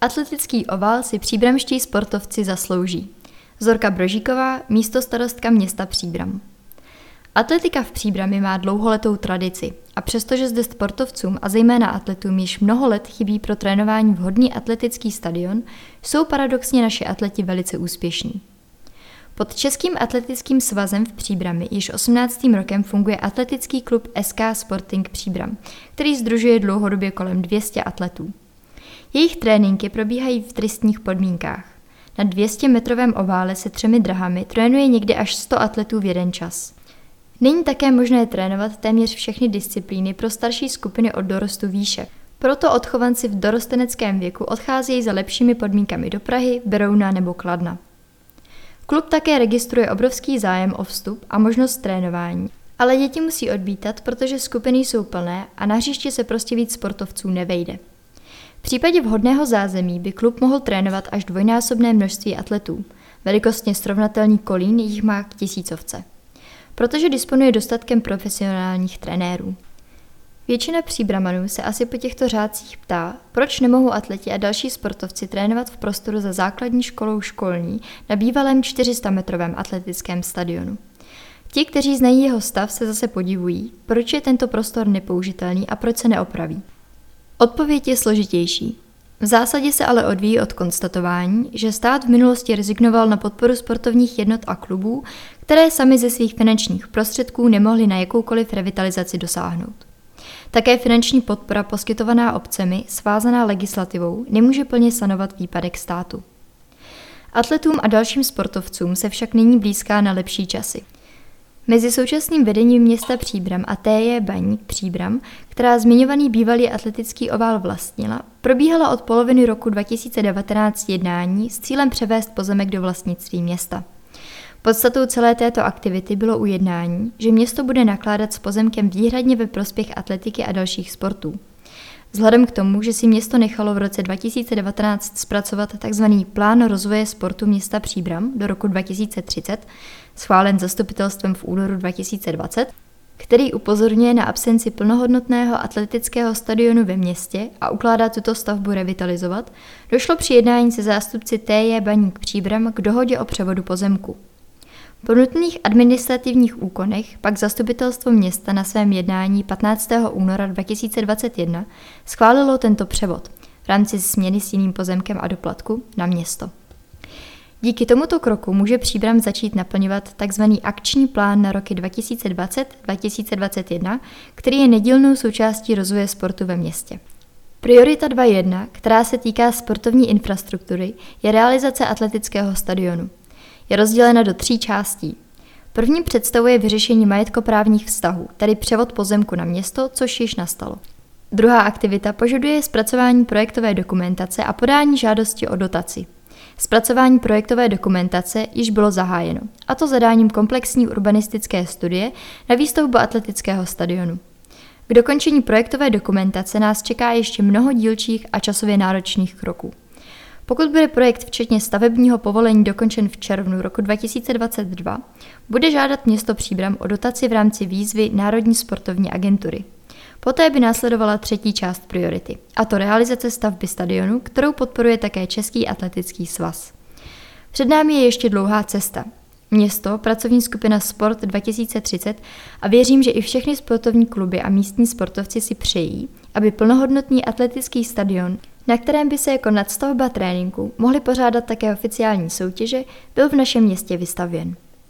Atletický oval si příbramští sportovci zaslouží. Zorka Brožíková, místo starostka města Příbram. Atletika v Příbrami má dlouholetou tradici a přestože zde sportovcům a zejména atletům již mnoho let chybí pro trénování vhodný atletický stadion, jsou paradoxně naši atleti velice úspěšní. Pod Českým atletickým svazem v Příbrami již 18. rokem funguje atletický klub SK Sporting Příbram, který združuje dlouhodobě kolem 200 atletů. Jejich tréninky probíhají v tristních podmínkách. Na 200 metrovém ovále se třemi drahami trénuje někdy až 100 atletů v jeden čas. Není také možné trénovat téměř všechny disciplíny pro starší skupiny od dorostu výše. Proto odchovanci v dorosteneckém věku odcházejí za lepšími podmínkami do Prahy, Berouna nebo Kladna. Klub také registruje obrovský zájem o vstup a možnost trénování. Ale děti musí odbítat, protože skupiny jsou plné a na hřiště se prostě víc sportovců nevejde. Případě vhodného zázemí by klub mohl trénovat až dvojnásobné množství atletů. Velikostně srovnatelný kolín jich má k tisícovce. Protože disponuje dostatkem profesionálních trenérů. Většina příbramanů se asi po těchto řádcích ptá, proč nemohou atleti a další sportovci trénovat v prostoru za základní školou školní na bývalém 400-metrovém atletickém stadionu. Ti, kteří znají jeho stav, se zase podivují, proč je tento prostor nepoužitelný a proč se neopraví. Odpověď je složitější. V zásadě se ale odvíjí od konstatování, že stát v minulosti rezignoval na podporu sportovních jednot a klubů, které sami ze svých finančních prostředků nemohly na jakoukoliv revitalizaci dosáhnout. Také finanční podpora poskytovaná obcemi, svázaná legislativou, nemůže plně sanovat výpadek státu. Atletům a dalším sportovcům se však nyní blízká na lepší časy. Mezi současným vedením města Příbram a T.J. Baník Příbram, která zmiňovaný bývalý atletický ovál vlastnila, probíhala od poloviny roku 2019 jednání s cílem převést pozemek do vlastnictví města. Podstatou celé této aktivity bylo ujednání, že město bude nakládat s pozemkem výhradně ve prospěch atletiky a dalších sportů. Vzhledem k tomu, že si město nechalo v roce 2019 zpracovat tzv. plán rozvoje sportu města Příbram do roku 2030, schválen zastupitelstvem v únoru 2020, který upozorňuje na absenci plnohodnotného atletického stadionu ve městě a ukládá tuto stavbu revitalizovat, došlo při jednání se zástupci TJ Baník Příbram k dohodě o převodu pozemku. Po nutných administrativních úkonech pak zastupitelstvo města na svém jednání 15. února 2021 schválilo tento převod v rámci směny s jiným pozemkem a doplatku na město. Díky tomuto kroku může Příbram začít naplňovat tzv. akční plán na roky 2020-2021, který je nedílnou součástí rozvoje sportu ve městě. Priorita 2.1, která se týká sportovní infrastruktury, je realizace atletického stadionu. Je rozdělena do tří částí. První představuje vyřešení majetkoprávních vztahů, tedy převod pozemku na město, což již nastalo. Druhá aktivita požaduje zpracování projektové dokumentace a podání žádosti o dotaci. Zpracování projektové dokumentace již bylo zahájeno, a to zadáním komplexní urbanistické studie na výstavbu atletického stadionu. K dokončení projektové dokumentace nás čeká ještě mnoho dílčích a časově náročných kroků. Pokud bude projekt včetně stavebního povolení dokončen v červnu roku 2022, bude žádat město Příbram o dotaci v rámci výzvy Národní sportovní agentury. Poté by následovala třetí část priority, a to realizace stavby stadionu, kterou podporuje také Český atletický svaz. Před námi je ještě dlouhá cesta. Město, pracovní skupina Sport 2030 a věřím, že i všechny sportovní kluby a místní sportovci si přejí, aby plnohodnotný atletický stadion na kterém by se jako nadstavba tréninku mohly pořádat také oficiální soutěže, byl v našem městě vystavěn.